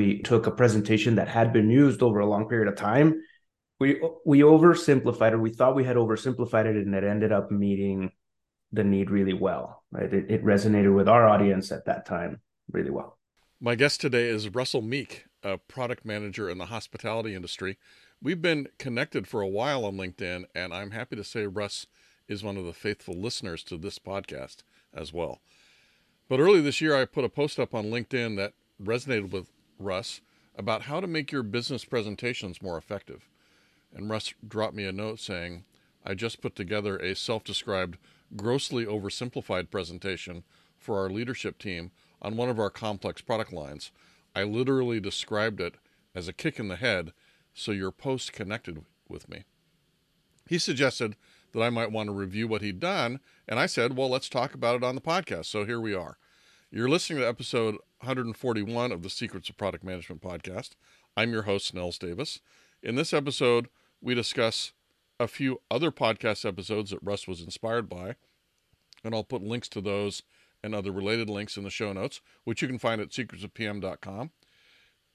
we took a presentation that had been used over a long period of time. We we oversimplified it. We thought we had oversimplified it, and it ended up meeting the need really well. Right, it, it resonated with our audience at that time really well. My guest today is Russell Meek, a product manager in the hospitality industry. We've been connected for a while on LinkedIn, and I'm happy to say Russ is one of the faithful listeners to this podcast as well. But early this year, I put a post up on LinkedIn that resonated with Russ about how to make your business presentations more effective. And Russ dropped me a note saying, I just put together a self described, grossly oversimplified presentation for our leadership team on one of our complex product lines. I literally described it as a kick in the head, so your post connected with me. He suggested that I might want to review what he'd done. And I said, well, let's talk about it on the podcast. So here we are. You're listening to episode 141 of the Secrets of Product Management podcast. I'm your host, Nils Davis. In this episode, we discuss a few other podcast episodes that Russ was inspired by. And I'll put links to those and other related links in the show notes, which you can find at secretsofpm.com.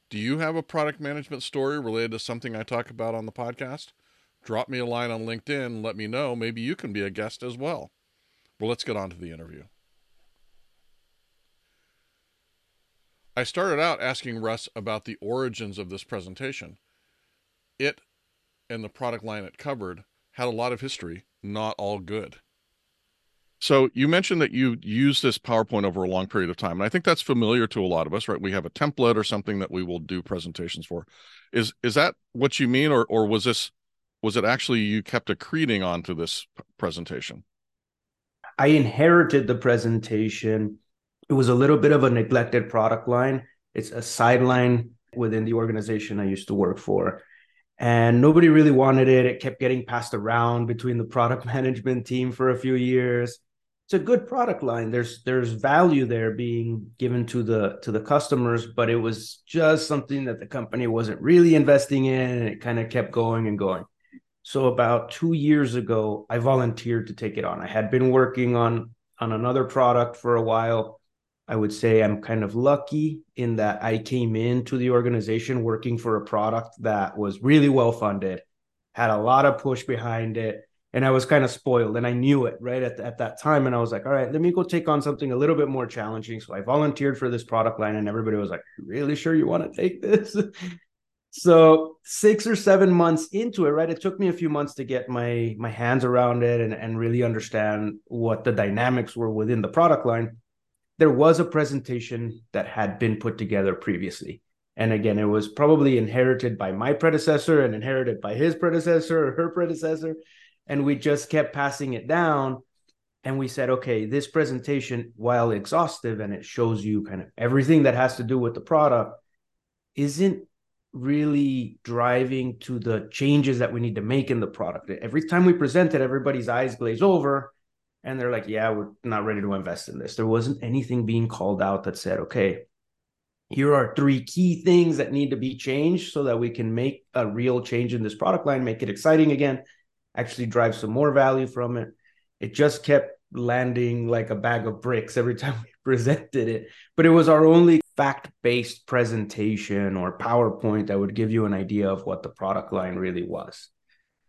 Do you have a product management story related to something I talk about on the podcast? drop me a line on LinkedIn let me know. Maybe you can be a guest as well. Well, let's get on to the interview. I started out asking Russ about the origins of this presentation. It and the product line it covered had a lot of history, not all good. So you mentioned that you use this PowerPoint over a long period of time, and I think that's familiar to a lot of us, right? We have a template or something that we will do presentations for. Is is that what you mean, or or was this was it actually you kept accreting onto this presentation? I inherited the presentation. It was a little bit of a neglected product line. It's a sideline within the organization I used to work for. And nobody really wanted it. It kept getting passed around between the product management team for a few years. It's a good product line. There's there's value there being given to the to the customers, but it was just something that the company wasn't really investing in and it kind of kept going and going. So about two years ago, I volunteered to take it on. I had been working on on another product for a while. I would say I'm kind of lucky in that I came into the organization working for a product that was really well funded, had a lot of push behind it, and I was kind of spoiled and I knew it right at, at that time. And I was like, all right, let me go take on something a little bit more challenging. So I volunteered for this product line, and everybody was like, really sure you want to take this? so six or seven months into it right it took me a few months to get my my hands around it and, and really understand what the dynamics were within the product line there was a presentation that had been put together previously. And again it was probably inherited by my predecessor and inherited by his predecessor or her predecessor. And we just kept passing it down. And we said okay this presentation while exhaustive and it shows you kind of everything that has to do with the product isn't really driving to the changes that we need to make in the product. Every time we present it, everybody's eyes glaze over and they're like, yeah, we're not ready to invest in this. There wasn't anything being called out that said, okay, here are three key things that need to be changed so that we can make a real change in this product line, make it exciting again, actually drive some more value from it. It just kept landing like a bag of bricks every time we presented it. But it was our only fact based presentation or PowerPoint that would give you an idea of what the product line really was.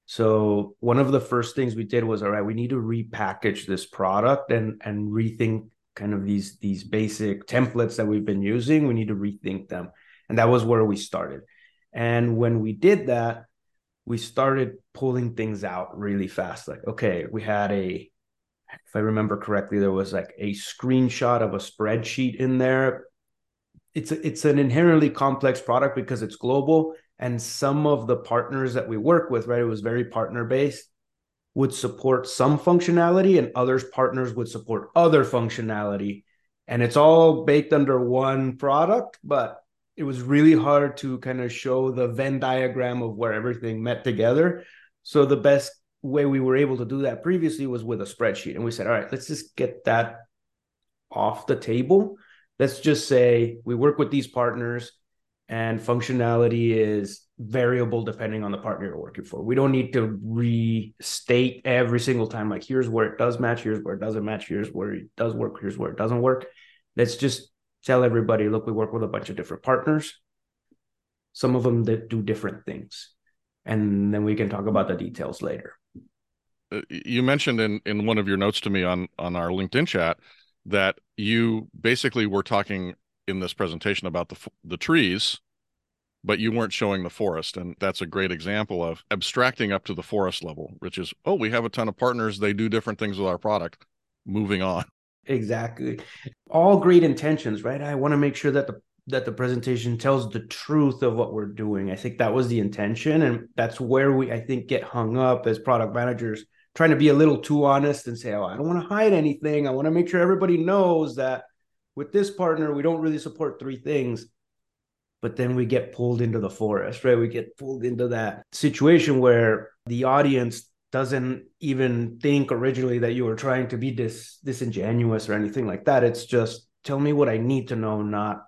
So one of the first things we did was all right, we need to repackage this product and and rethink kind of these these basic templates that we've been using. We need to rethink them. And that was where we started. And when we did that, we started pulling things out really fast. Like, okay, we had a if I remember correctly, there was like a screenshot of a spreadsheet in there it's a, it's an inherently complex product because it's global and some of the partners that we work with right it was very partner based would support some functionality and others partners would support other functionality. And it's all baked under one product but it was really hard to kind of show the venn diagram of where everything met together. So the best way we were able to do that previously was with a spreadsheet. And we said all right let's just get that off the table. Let's just say we work with these partners and functionality is variable depending on the partner you're working for. We don't need to restate every single time, like, here's where it does match, here's where it doesn't match, here's where it does work, here's where it doesn't work. Let's just tell everybody, look, we work with a bunch of different partners. some of them that do different things and then we can talk about the details later uh, you mentioned in in one of your notes to me on on our linkedin chat that you basically were talking in this presentation about the the trees but you weren't showing the forest and that's a great example of abstracting up to the forest level which is oh we have a ton of partners they do different things with our product moving on exactly all great intentions right i want to make sure that the that the presentation tells the truth of what we're doing. I think that was the intention. And that's where we, I think, get hung up as product managers, trying to be a little too honest and say, oh, I don't want to hide anything. I want to make sure everybody knows that with this partner, we don't really support three things. But then we get pulled into the forest, right? We get pulled into that situation where the audience doesn't even think originally that you were trying to be dis- disingenuous or anything like that. It's just tell me what I need to know, not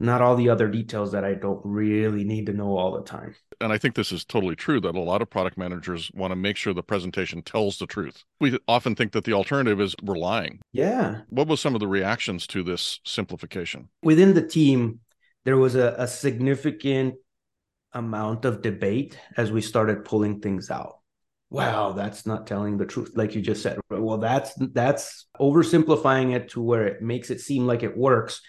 not all the other details that I don't really need to know all the time. And I think this is totally true that a lot of product managers want to make sure the presentation tells the truth. We often think that the alternative is we're lying. Yeah. What was some of the reactions to this simplification? Within the team, there was a, a significant amount of debate as we started pulling things out. Wow, that's not telling the truth, like you just said. Well, that's that's oversimplifying it to where it makes it seem like it works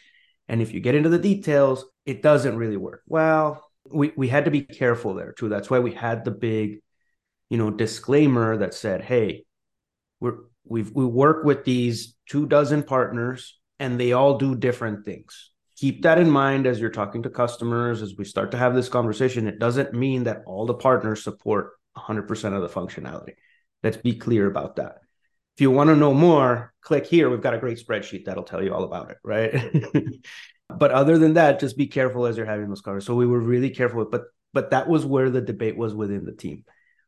and if you get into the details, it doesn't really work. Well, we, we had to be careful there too. That's why we had the big, you know, disclaimer that said, hey, we're we've we work with these two dozen partners and they all do different things. Keep that in mind as you're talking to customers, as we start to have this conversation. It doesn't mean that all the partners support 100% of the functionality. Let's be clear about that. If you want to know more, click here. We've got a great spreadsheet that'll tell you all about it, right? but other than that, just be careful as you're having those conversations. So we were really careful, but but that was where the debate was within the team.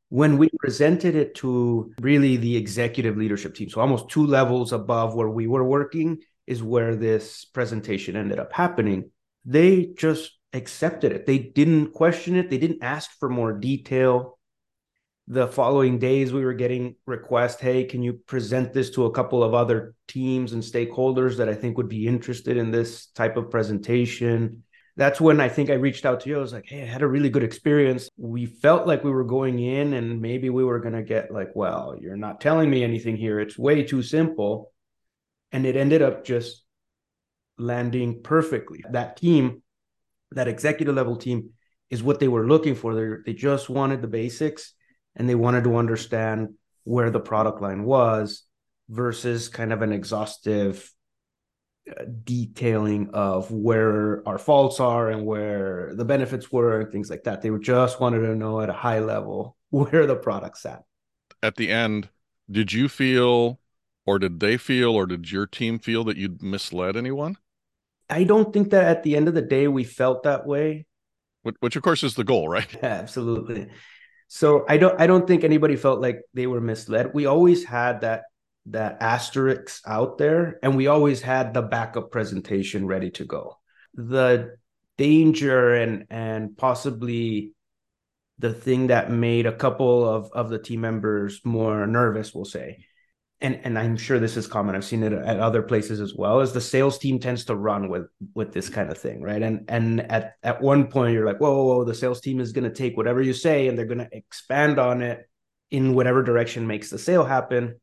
When we presented it to really the executive leadership team, so almost two levels above where we were working, is where this presentation ended up happening. They just accepted it. They didn't question it. They didn't ask for more detail the following days we were getting requests hey can you present this to a couple of other teams and stakeholders that i think would be interested in this type of presentation? That's when i think i reached out to you. I was like hey i had a really good experience. We felt like we were going in and maybe we were going to get like well you're not telling me anything here. It's way too simple. And it ended up just landing perfectly. That team that executive level team is what they were looking for. They they just wanted the basics and they wanted to understand where the product line was versus kind of an exhaustive uh, detailing of where our faults are and where the benefits were and things like that. They just wanted to know at a high level where the product's at. At the end, did you feel or did they feel or did your team feel that you'd misled anyone? I don't think that at the end of the day we felt that way. Which, which of course is the goal, right? Yeah, absolutely. So I don't I don't think anybody felt like they were misled. We always had that that asterisk out there and we always had the backup presentation ready to go. The danger and and possibly the thing that made a couple of of the team members more nervous, we'll say, and and I'm sure this is common. I've seen it at other places as well. Is the sales team tends to run with with this kind of thing, right? And and at at one point you're like, whoa, whoa, whoa the sales team is going to take whatever you say and they're going to expand on it in whatever direction makes the sale happen.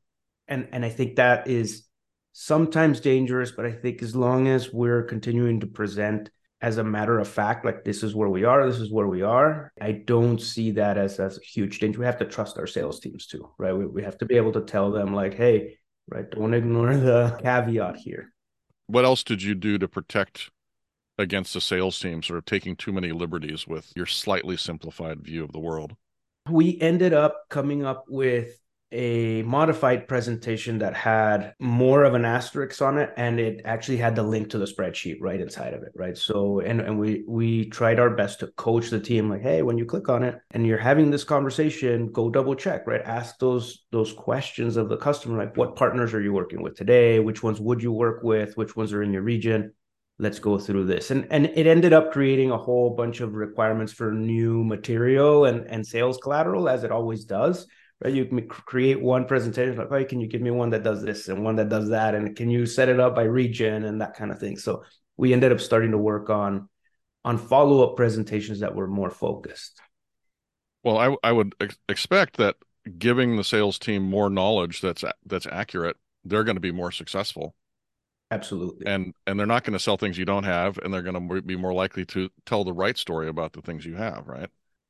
And and I think that is sometimes dangerous, but I think as long as we're continuing to present as a matter of fact, like this is where we are, this is where we are. I don't see that as, as a huge change We have to trust our sales teams too, right? We, we have to be able to tell them, like, hey, right, don't ignore the caveat here. What else did you do to protect against the sales team sort of taking too many liberties with your slightly simplified view of the world? We ended up coming up with a modified presentation that had more of an asterisk on it and it actually had the link to the spreadsheet right inside of it right? So and, and we we tried our best to coach the team like hey when you click on it and you're having this conversation go double check right? Ask those those questions of the customer like what partners are you working with today? Which ones would you work with? Which ones are in your region? Let's go through this. And and it ended up creating a whole bunch of requirements for new material and and sales collateral as it always does right? You can create one presentation like, hey, can you give me one that does this and one that does that, and can you set it up by region? and that kind of thing. So we ended up starting to work on on follow-up presentations that were more focused. Well i, I would ex- expect that giving the sales team more knowledge that's that's accurate they're going to be more successful. Absolutely. And and they're not going to sell things you don't have and they're going to be more likely to tell the right story about the things you have right?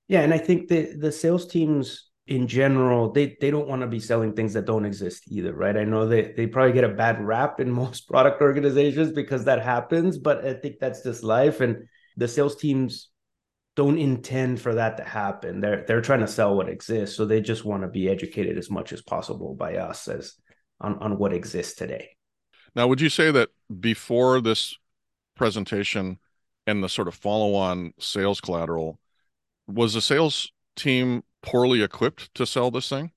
Yeah and i think the the sales teams in general, they they don't want to be selling things that don't exist either, right? I know they they probably get a bad rap in most product organizations because that happens, but I think that's just life. And the sales teams don't intend for that to happen. They're they're trying to sell what exists, so they just want to be educated as much as possible by us as on on what exists today. Now, would you say that before this presentation and the sort of follow-on sales collateral, was the sales team poorly equipped to sell this thing?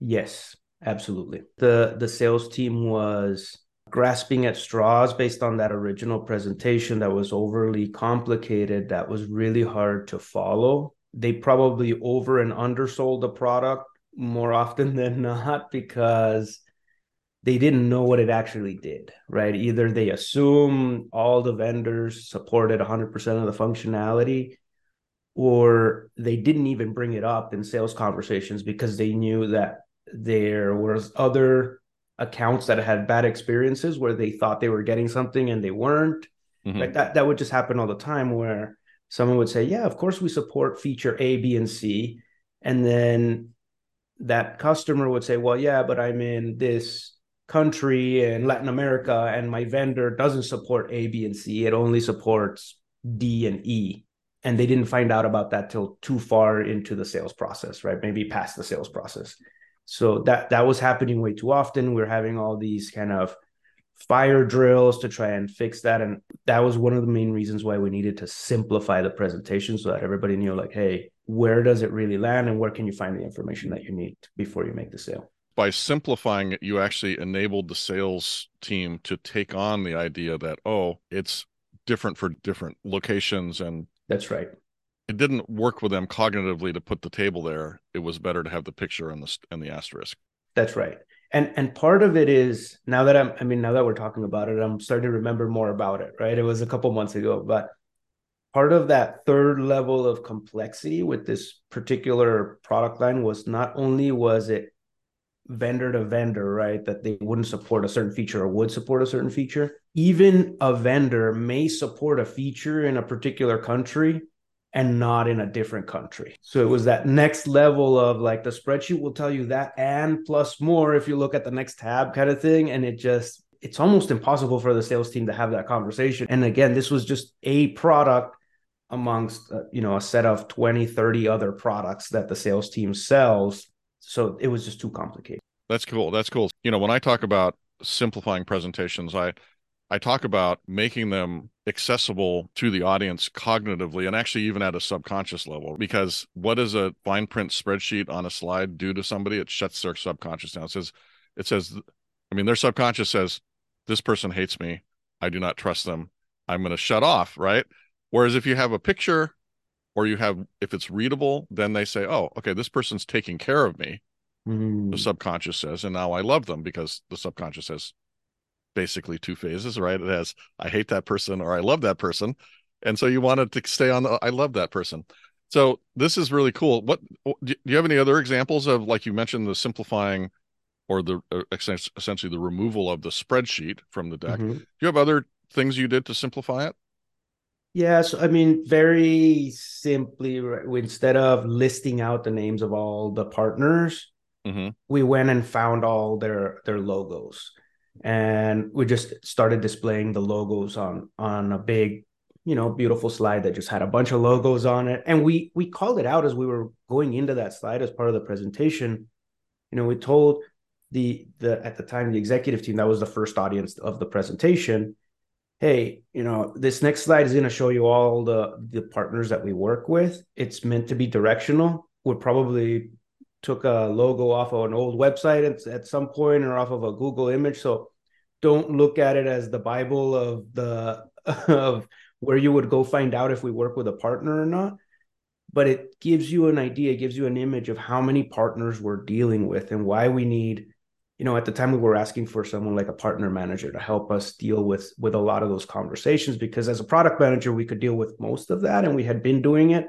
Yes, absolutely. The the sales team was grasping at straws based on that original presentation that was overly complicated that was really hard to follow. They probably over and undersold the product more often than not because they didn't know what it actually did, right? Either they assume all the vendors supported 100% of the functionality or they didn't even bring it up in sales conversations because they knew that there was other accounts that had bad experiences where they thought they were getting something and they weren't. Mm-hmm. like that that would just happen all the time where someone would say yeah of course we support feature a b and c. And then that customer would say well yeah but i'm in this country in latin america and my vendor doesn't support a b and c. It only supports d and e and they didn't find out about that till too far into the sales process right? Maybe past the sales process. So that that was happening way too often. We're having all these kind of fire drills to try and fix that. And that was one of the main reasons why we needed to simplify the presentation so that everybody knew like hey where does it really land and where can you find the information that you need before you make the sale? By simplifying it you actually enabled the sales team to take on the idea that oh it's different for different locations and that's right. It didn't work with them cognitively to put the table there. It was better to have the picture and the and the asterisk. That's right. And and part of it is now that I'm I mean now that we're talking about it, I'm starting to remember more about it, right? It was a couple months ago, but part of that third level of complexity with this particular product line was not only was it vendor to vendor, right? That they wouldn't support a certain feature or would support a certain feature. Even a vendor may support a feature in a particular country and not in a different country. So it was that next level of like the spreadsheet will tell you that and plus more if you look at the next tab kind of thing. And it just, it's almost impossible for the sales team to have that conversation. And again, this was just a product amongst uh, you know a set of 20 30 other products that the sales team sells so it was just too complicated that's cool. That's cool. You know when i talk about simplifying presentations i i talk about making them accessible to the audience cognitively and actually even at a subconscious level. Because what does a fine print spreadsheet on a slide do to somebody? It shuts their subconscious down. It says it says i mean their subconscious says this person hates me. I do not trust them. I'm going to shut off right? Whereas if you have a picture or you have if it's readable then they say oh okay this person's taking care of me mm. the subconscious says and now i love them because the subconscious has basically two phases right? It has i hate that person or i love that person and so you wanted to stay on the i love that person. So this is really cool. What do you have any other examples of like you mentioned the simplifying or the uh, essentially the removal of the spreadsheet from the deck? Mm-hmm. do you have other things you did to simplify it? Yes, I mean, very simply, instead of listing out the names of all the partners, mm-hmm. we went and found all their their logos, and we just started displaying the logos on on a big, you know, beautiful slide that just had a bunch of logos on it, and we we called it out as we were going into that slide as part of the presentation. You know, we told the the at the time the executive team that was the first audience of the presentation hey, you know, this next slide is going to show you all the the partners that we work with. It's meant to be directional. we're probably took a logo off of an old website at, at some point or off of a Google image. So don't look at it as the Bible of the of where you would go find out if we work with a partner or not. But it gives you an idea, gives you an image of how many partners we're dealing with and why we need you know, at the time we were asking for someone like a partner manager to help us deal with with a lot of those conversations because as a product manager we could deal with most of that and we had been doing it,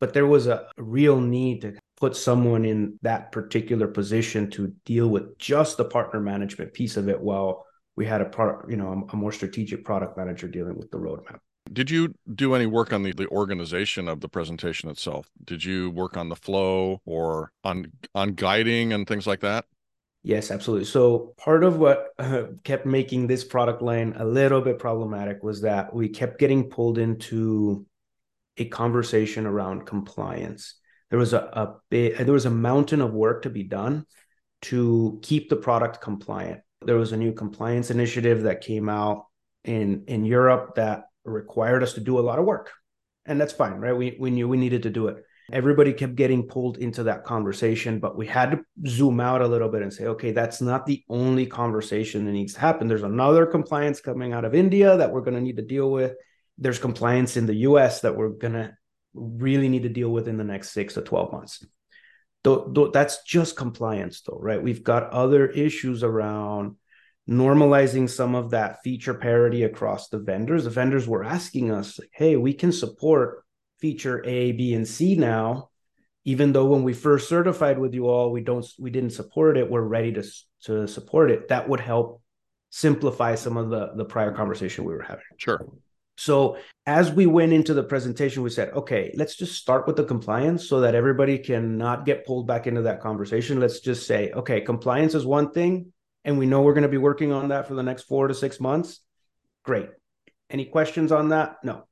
but there was a real need to put someone in that particular position to deal with just the partner management piece of it while we had a part, you know, a, more strategic product manager dealing with the roadmap. Did you do any work on the, the organization of the presentation itself? Did you work on the flow or on on guiding and things like that? Yes, absolutely. So part of what uh, kept making this product line a little bit problematic was that we kept getting pulled into a conversation around compliance. There was a, a there was a mountain of work to be done to keep the product compliant. There was a new compliance initiative that came out in in Europe that required us to do a lot of work, and that's fine, right? We we knew we needed to do it everybody kept getting pulled into that conversation but we had to zoom out a little bit and say okay that's not the only conversation that needs to happen there's another compliance coming out of india that we're going to need to deal with there's compliance in the us that we're going to really need to deal with in the next 6 to 12 months though, though that's just compliance though right we've got other issues around normalizing some of that feature parity across the vendors the vendors were asking us hey we can support feature A, B, and C now. Even though when we first certified with you all, we don't we didn't support it, we're ready to to support it. That would help simplify some of the the prior conversation we were having. Sure. So as we went into the presentation, we said, okay, let's just start with the compliance so that everybody can not get pulled back into that conversation. Let's just say, okay, compliance is one thing, and we know we're going to be working on that for the next four to six months. Great. Any questions on that? No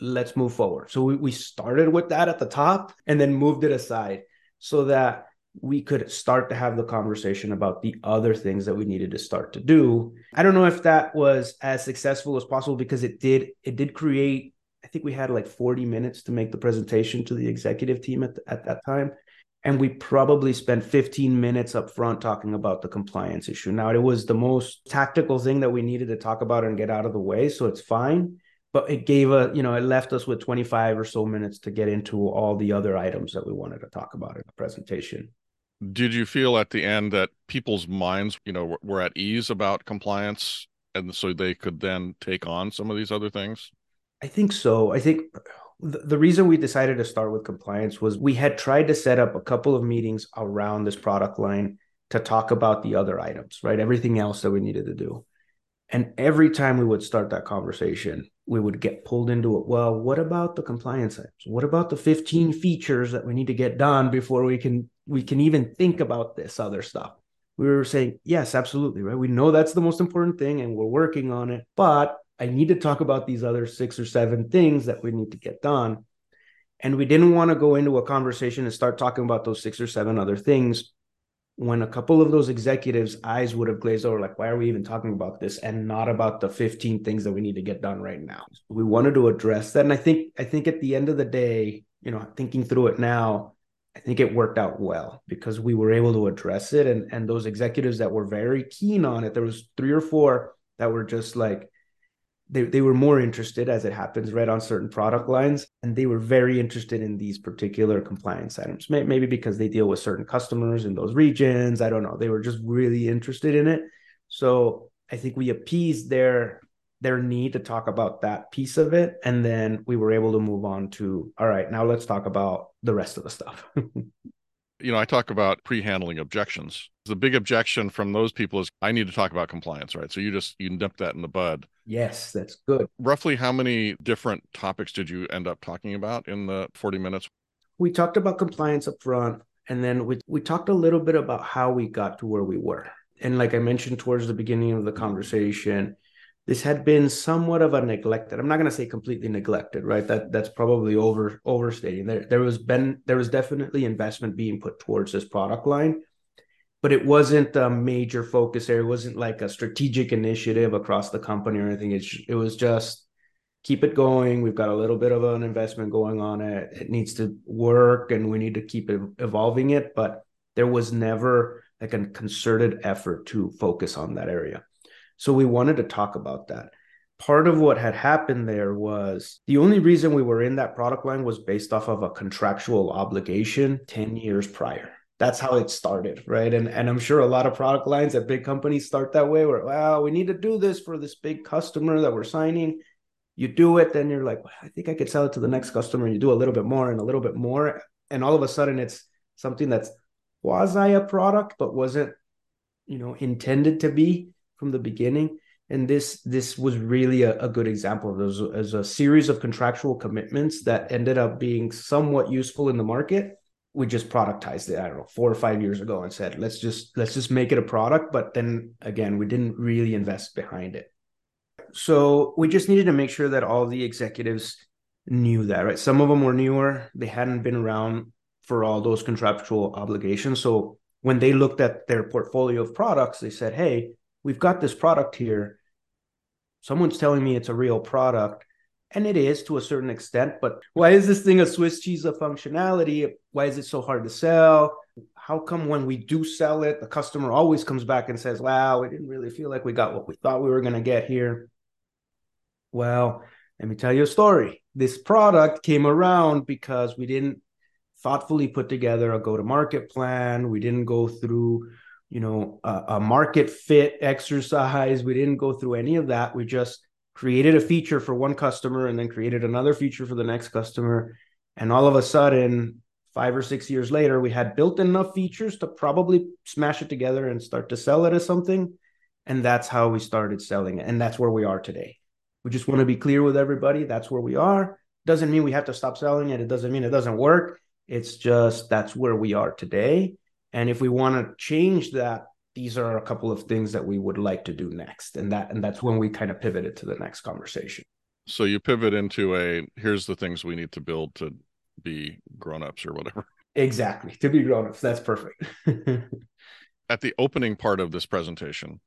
let's move forward. So we, we started with that at the top and then moved it aside so that we could start to have the conversation about the other things that we needed to start to do. I don't know if that was as successful as possible because it did it did create I think we had like 40 minutes to make the presentation to the executive team at, the, at that time and we probably spent 15 minutes up front talking about the compliance issue. Now it was the most tactical thing that we needed to talk about and get out of the way, so it's fine but it gave a you know it left us with 25 or so minutes to get into all the other items that we wanted to talk about in the presentation did you feel at the end that people's minds you know were at ease about compliance and so they could then take on some of these other things i think so i think the reason we decided to start with compliance was we had tried to set up a couple of meetings around this product line to talk about the other items right everything else that we needed to do and every time we would start that conversation we would get pulled into it. Well, what about the compliance items? What about the 15 features that we need to get done before we can we can even think about this other stuff? We were saying, yes, absolutely, right? We know that's the most important thing and we're working on it, but I need to talk about these other six or seven things that we need to get done. And we didn't want to go into a conversation and start talking about those six or seven other things when a couple of those executives' eyes would have glazed over, like, why are we even talking about this and not about the 15 things that we need to get done right now? We wanted to address that. And I think, I think at the end of the day, you know, thinking through it now, I think it worked out well because we were able to address it. And and those executives that were very keen on it, there was three or four that were just like, they, they were more interested as it happens right on certain product lines. And they were very interested in these particular compliance items. Maybe because they deal with certain customers in those regions. I don't know. They were just really interested in it. So i think we appeased their their need to talk about that piece of it and then we were able to move on to all right now let's talk about the rest of the stuff you know, I talk about pre-handling objections. The big objection from those people is I need to talk about compliance, right? So you just you nip that in the bud. Yes, that's good. Roughly how many different topics did you end up talking about in the 40 minutes? We talked about compliance up front and then we we talked a little bit about how we got to where we were. And like I mentioned towards the beginning of the conversation, this had been somewhat of a neglected i'm not going to say completely neglected right? That that's probably over overstating. There there was been there was definitely investment being put towards this product line but it wasn't a major focus area it wasn't like a strategic initiative across the company or anything. It's, it was just keep it going. We've got a little bit of an investment going on. It it needs to work and we need to keep evolving it but there was never like a concerted effort to focus on that area so we wanted to talk about that. Part of what had happened there was the only reason we were in that product line was based off of a contractual obligation 10 years prior. that's how it started, right? And and I'm sure a lot of product lines at big companies start that way, where well, we need to do this for this big customer that we're signing. You do it, then you're like, well, I think I could sell it to the next customer. And you do a little bit more and a little bit more, and all of a sudden, it's something that's quasi a product, but wasn't, you know, intended to be from the beginning. And this this was really a, a good example of those as a series of contractual commitments that ended up being somewhat useful in the market. We just productized it i don't know four or five years ago and said let's just let's just make it a product. But then again we didn't really invest behind it. So we just needed to make sure that all the executives knew that right? Some of them were newer. They hadn't been around for all those contractual obligations. So when they looked at their portfolio of products they said hey we've got this product here. Someone's telling me it's a real product and it is to a certain extent but why is this thing a swiss cheese of functionality? Why is it so hard to sell? How come when we do sell it the customer always comes back and says wow we didn't really feel like we got what we thought we were going to get here. Well let me tell you a story. This product came around because we didn't thoughtfully put together a go to market plan. We didn't go through you know a, a market fit exercise we didn't go through any of that we just created a feature for one customer and then created another feature for the next customer. And all of a sudden, five or six years later, we had built enough features to probably smash it together and start to sell it as something. And that's how we started selling it. And that's where we are today. We just want to be clear with everybody. That's where we are. Doesn't mean we have to stop selling it. It doesn't mean it doesn't work. It's just that's where we are today. And if we want to change that these are a couple of things that we would like to do next. And that and that's when we kind of pivoted to the next conversation. So you pivot into a here's the things we need to build to be grown-ups or whatever. Exactly. To be grown-ups. That's perfect. At the opening part of this presentation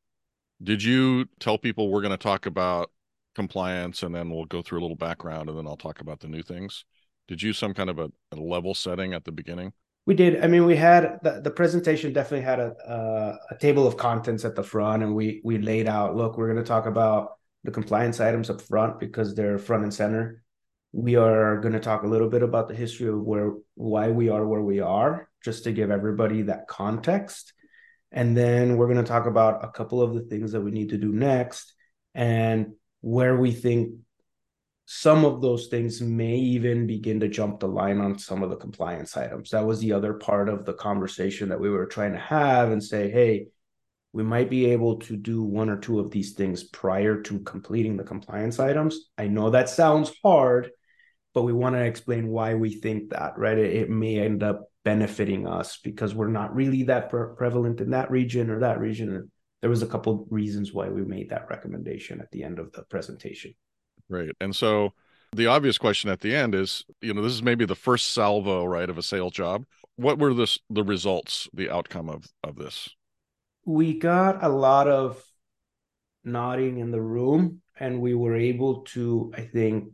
did you tell people we're going to talk about compliance and then we'll go through a little background and then i'll talk about the new things? Did you some kind of a, a level setting at the beginning we did. I mean, we had the, the presentation definitely had a, a, a table of contents at the front, and we we laid out. Look, we're going to talk about the compliance items up front because they're front and center. We are going to talk a little bit about the history of where why we are where we are, just to give everybody that context. And then we're going to talk about a couple of the things that we need to do next and where we think some of those things may even begin to jump the line on some of the compliance items. That was the other part of the conversation that we were trying to have and say, hey, we might be able to do one or two of these things prior to completing the compliance items. I know that sounds hard, but we want to explain why we think that, right? It, it may end up benefiting us because we're not really that pre- prevalent in that region or that region. There was a couple reasons why we made that recommendation at the end of the presentation. Right. And so the obvious question at the end is, you know, this is maybe the first salvo, right, of a sales job. What were the the results, the outcome of of this? We got a lot of nodding in the room, and we were able to, I think,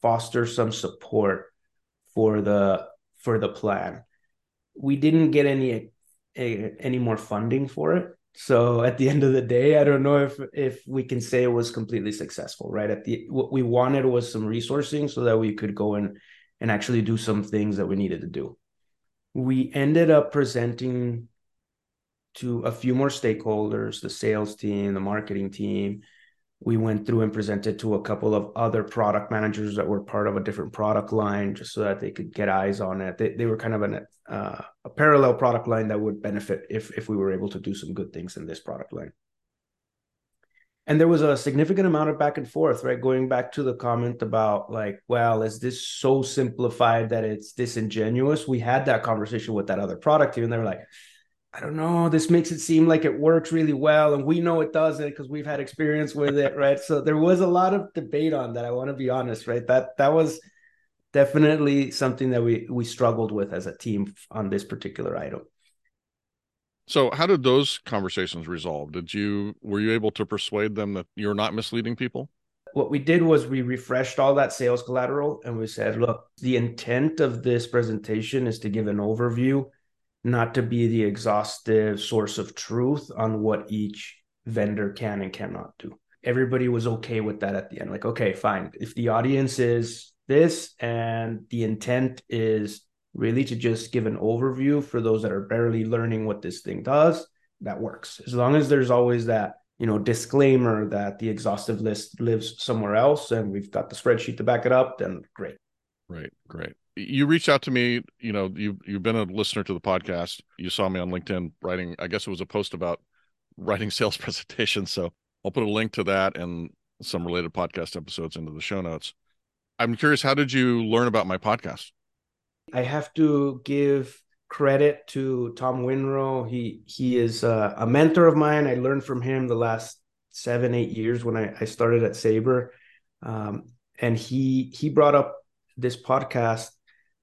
foster some support for the for the plan. We didn't get any eh, any more funding for it, so at the end of the day, I don't know if if we can say it was completely successful, right? At the what we wanted was some resourcing so that we could go and and actually do some things that we needed to do. We ended up presenting to a few more stakeholders, the sales team, the marketing team, we went through and presented to a couple of other product managers that were part of a different product line just so that they could get eyes on it. They, they were kind of an, uh, a parallel product line that would benefit if if we were able to do some good things in this product line. And there was a significant amount of back and forth right? Going back to the comment about like well is this so simplified that it's disingenuous? We had that conversation with that other product team and they were like I don't know, this makes it seem like it works really well. And we know it doesn't because we've had experience with it, right? So there was a lot of debate on that. I want to be honest, right? That that was definitely something that we we struggled with as a team on this particular item. So how did those conversations resolve? Did you were you able to persuade them that you're not misleading people? What we did was we refreshed all that sales collateral and we said, look, the intent of this presentation is to give an overview not to be the exhaustive source of truth on what each vendor can and cannot do. Everybody was okay with that at the end. Like, okay, fine. If the audience is this and the intent is really to just give an overview for those that are barely learning what this thing does. That works as long as there's always that you know disclaimer that the exhaustive list lives somewhere else and we've got the spreadsheet to back it up then great Right, great you reached out to me you know you you've been a listener to the podcast. You saw me on linkedin writing i guess it was a post about writing sales presentations. So i'll put a link to that and some related podcast episodes into the show notes. I'm curious how did you learn about my podcast? I have to give credit to Tom Winrow. He he is a, a, mentor of mine. I learned from him the last seven eight years when I, I started at Sabre, um, and he he brought up this podcast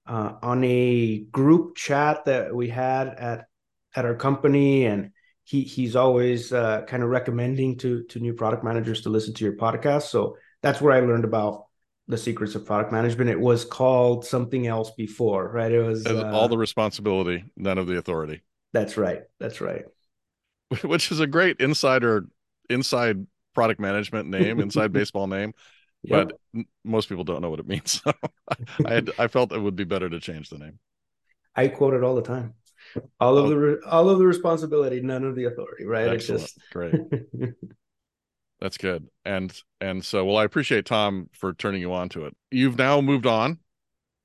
uh, on a group chat that we had at at our company, and he he's always uh, kind of recommending to to new product managers to listen to your podcast. So that's where I learned about the secrets of product management. It was called something else before, right? It was uh, all the responsibility, none of the authority. That's right. That's right. Which is a great insider inside product management name, inside baseball name. Yep. But most people don't know what it means. So I had, I felt it would be better to change the name. I quote it all the time. All of oh. the all of the responsibility, none of the authority. Right? Excellent. It's just great. That's good. And and so well I appreciate Tom for turning you on to it. You've now moved on.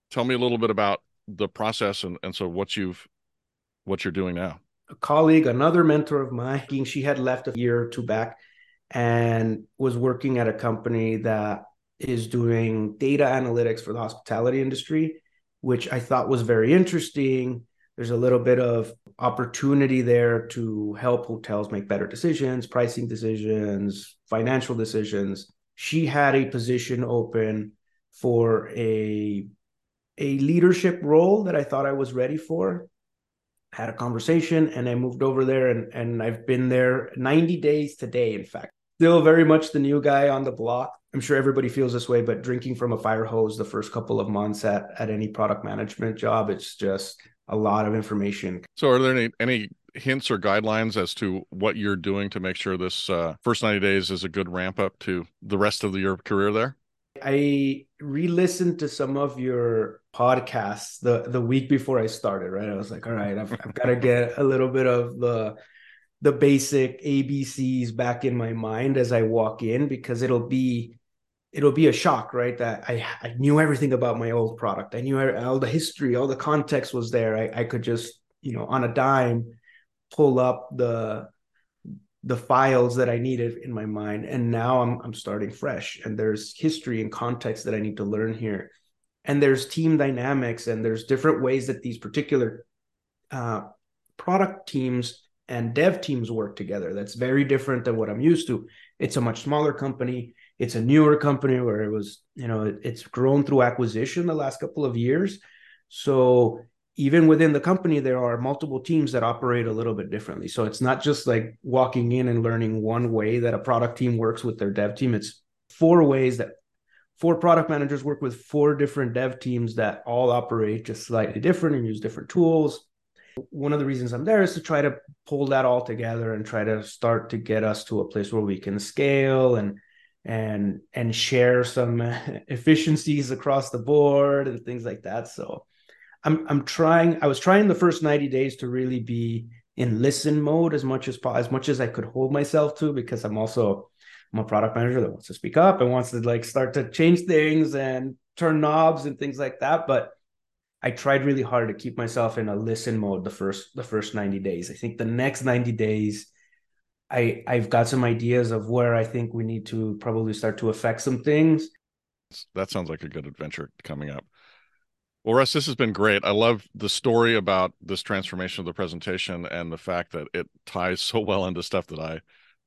Tell me a little bit about the process and, and so what you've what you're doing now. A colleague, another mentor of mine, she had left a year or two back and was working at a company that is doing data analytics for the hospitality industry, which I thought was very interesting there's a little bit of opportunity there to help hotels make better decisions, pricing decisions, financial decisions. She had a position open for a a leadership role that I thought I was ready for. Had a conversation and I moved over there and and I've been there 90 days today in fact. Still very much the new guy on the block. I'm sure everybody feels this way, but drinking from a fire hose the first couple of months at at any product management job, it's just a lot of information. So, are there any any hints or guidelines as to what you're doing to make sure this uh, first 90 days is a good ramp up to the rest of the, your career there? I re-listened to some of your podcasts the the week before I started. Right, I was like, all right, I've, I've got to get a little bit of the the basic ABCs back in my mind as I walk in because it'll be it'll be a shock, right? That I, I knew everything about my old product. I knew all the history, all the context was there. I, I could just, you know, on a dime, pull up the the files that I needed in my mind. And now I'm I'm starting fresh. And there's history and context that I need to learn here. And there's team dynamics and there's different ways that these particular uh, product teams and dev teams work together. That's very different than what I'm used to. It's a much smaller company. It's a newer company where it was you know it, it's grown through acquisition the last couple of years. So even within the company there are multiple teams that operate a little bit differently. So it's not just like walking in and learning one way that a product team works with their dev team. It's four ways that four product managers work with four different dev teams that all operate just slightly different and use different tools one of the reasons i'm there is to try to pull that all together and try to start to get us to a place where we can scale and and and share some efficiencies across the board and things like that. So i'm i'm trying i was trying the first 90 days to really be in listen mode as much as as much as i could hold myself to because i'm also i'm a product manager that wants to speak up and wants to like start to change things and turn knobs and things like that. But i tried really hard to keep myself in a listen mode the first the first 90 days i think the next 90 days I I've got some ideas of where I think we need to probably start to affect some things. That sounds like a good adventure coming up. Well, Russ, this has been great. I love the story about this transformation of the presentation and the fact that it ties so well into stuff that I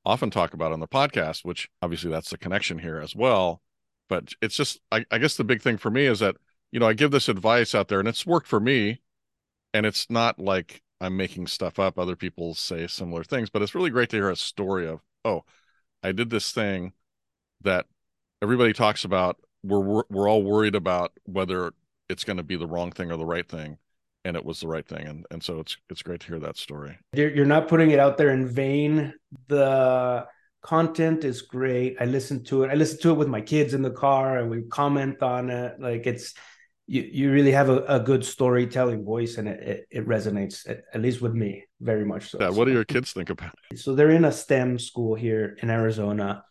often talk about on the podcast, which obviously that's the connection here as well. But it's just, I, I guess the big thing for me is that, you know, I give this advice out there and it's worked for me. And it's not like I'm making stuff up. Other people say similar things, but it's really great to hear a story of, oh, I did this thing that everybody talks about. We're we're all worried about whether it's going to be the wrong thing or the right thing, and it was the right thing. And and so it's it's great to hear that story. You're, you're not putting it out there in vain. The content is great. I listen to it. I listen to it with my kids in the car, and we comment on it. Like it's you you really have a, a good storytelling voice, and it it, it resonates at, at, least with me very much so. Yeah. What do your kids think about it? So they're in a STEM school here in Arizona,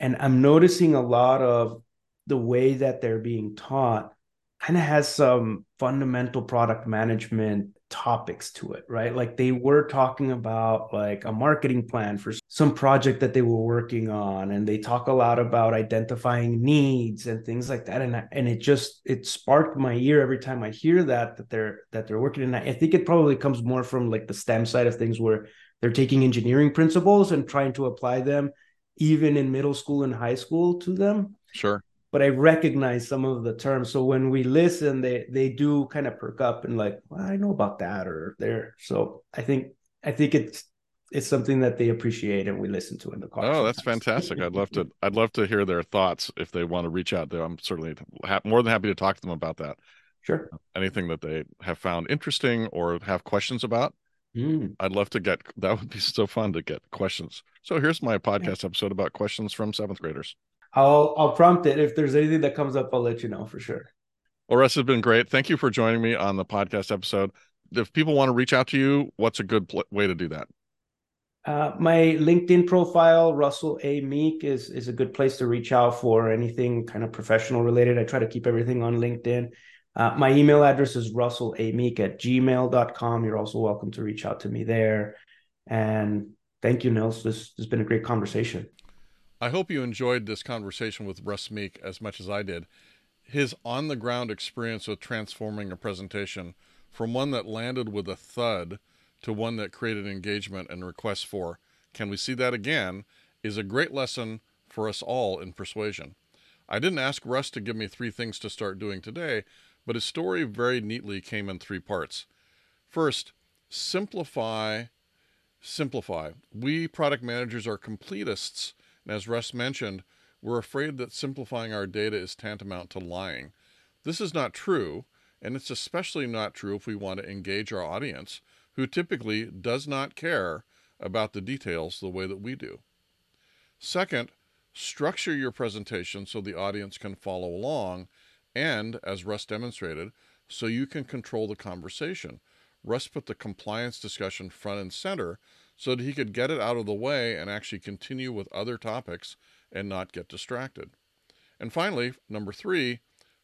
and I'm noticing a lot of the way that they're being taught kind of has some fundamental product management topics to it right? Like they were talking about like a marketing plan for some project that they were working on and they talk a lot about identifying needs and things like that and and it just it sparked my ear every time i hear that that they're that they're working and i think it probably comes more from like the stem side of things where they're taking engineering principles and trying to apply them even in middle school and high school to them. Sure but I recognize some of the terms. So when we listen, they they do kind of perk up and like, well, I know about that or there. So I think I think it's it's something that they appreciate and we listen to in the car. Oh, sometimes. that's fantastic! I'd love to I'd love to hear their thoughts if they want to reach out. There, I'm certainly ha- more than happy to talk to them about that. Sure. Anything that they have found interesting or have questions about. Mm. I'd love to get that would be so fun to get questions. So here's my podcast yeah. episode about questions from seventh graders. I'll I'll prompt it if there's anything that comes up. I'll let you know for sure. Well, Russ has been great. Thank you for joining me on the podcast episode. If people want to reach out to you, what's a good pl- way to do that? Uh, my LinkedIn profile, Russell A. Meek, is is a good place to reach out for anything kind of professional related. I try to keep everything on LinkedIn. Uh, my email address is russellameek at gmail.com. You're also welcome to reach out to me there. And thank you, Nils. This has been a great conversation. I hope you enjoyed this conversation with Russ Meek as much as I did. His on the ground experience with transforming a presentation from one that landed with a thud to one that created engagement and requests for, can we see that again, is a great lesson for us all in persuasion. I didn't ask Russ to give me three things to start doing today, but his story very neatly came in three parts. First, simplify, simplify. We product managers are completists and as Russ mentioned, we're afraid that simplifying our data is tantamount to lying. This is not true, and it's especially not true if we want to engage our audience, who typically does not care about the details the way that we do. Second, structure your presentation so the audience can follow along, and, as Russ demonstrated, so you can control the conversation. Russ put the compliance discussion front and center so that he could get it out of the way and actually continue with other topics and not get distracted. And finally, number three,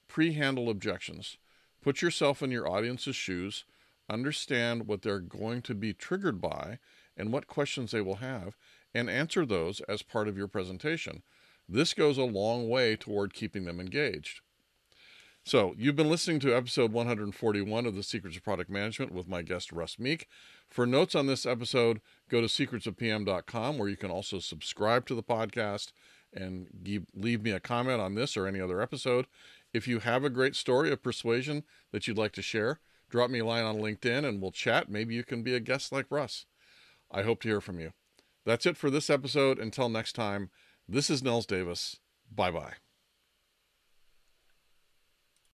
pre handle objections. Put yourself in your audience's shoes, understand what they're going to be triggered by and what questions they will have, and answer those as part of your presentation. This goes a long way toward keeping them engaged. So, you've been listening to episode 141 of The Secrets of Product Management with my guest, Russ Meek. For notes on this episode, go to secretsofpm.com where you can also subscribe to the podcast and give, leave me a comment on this or any other episode. If you have a great story of persuasion that you'd like to share, drop me a line on LinkedIn and we'll chat. Maybe you can be a guest like Russ. I hope to hear from you. That's it for this episode. Until next time, this is Nils Davis. Bye bye.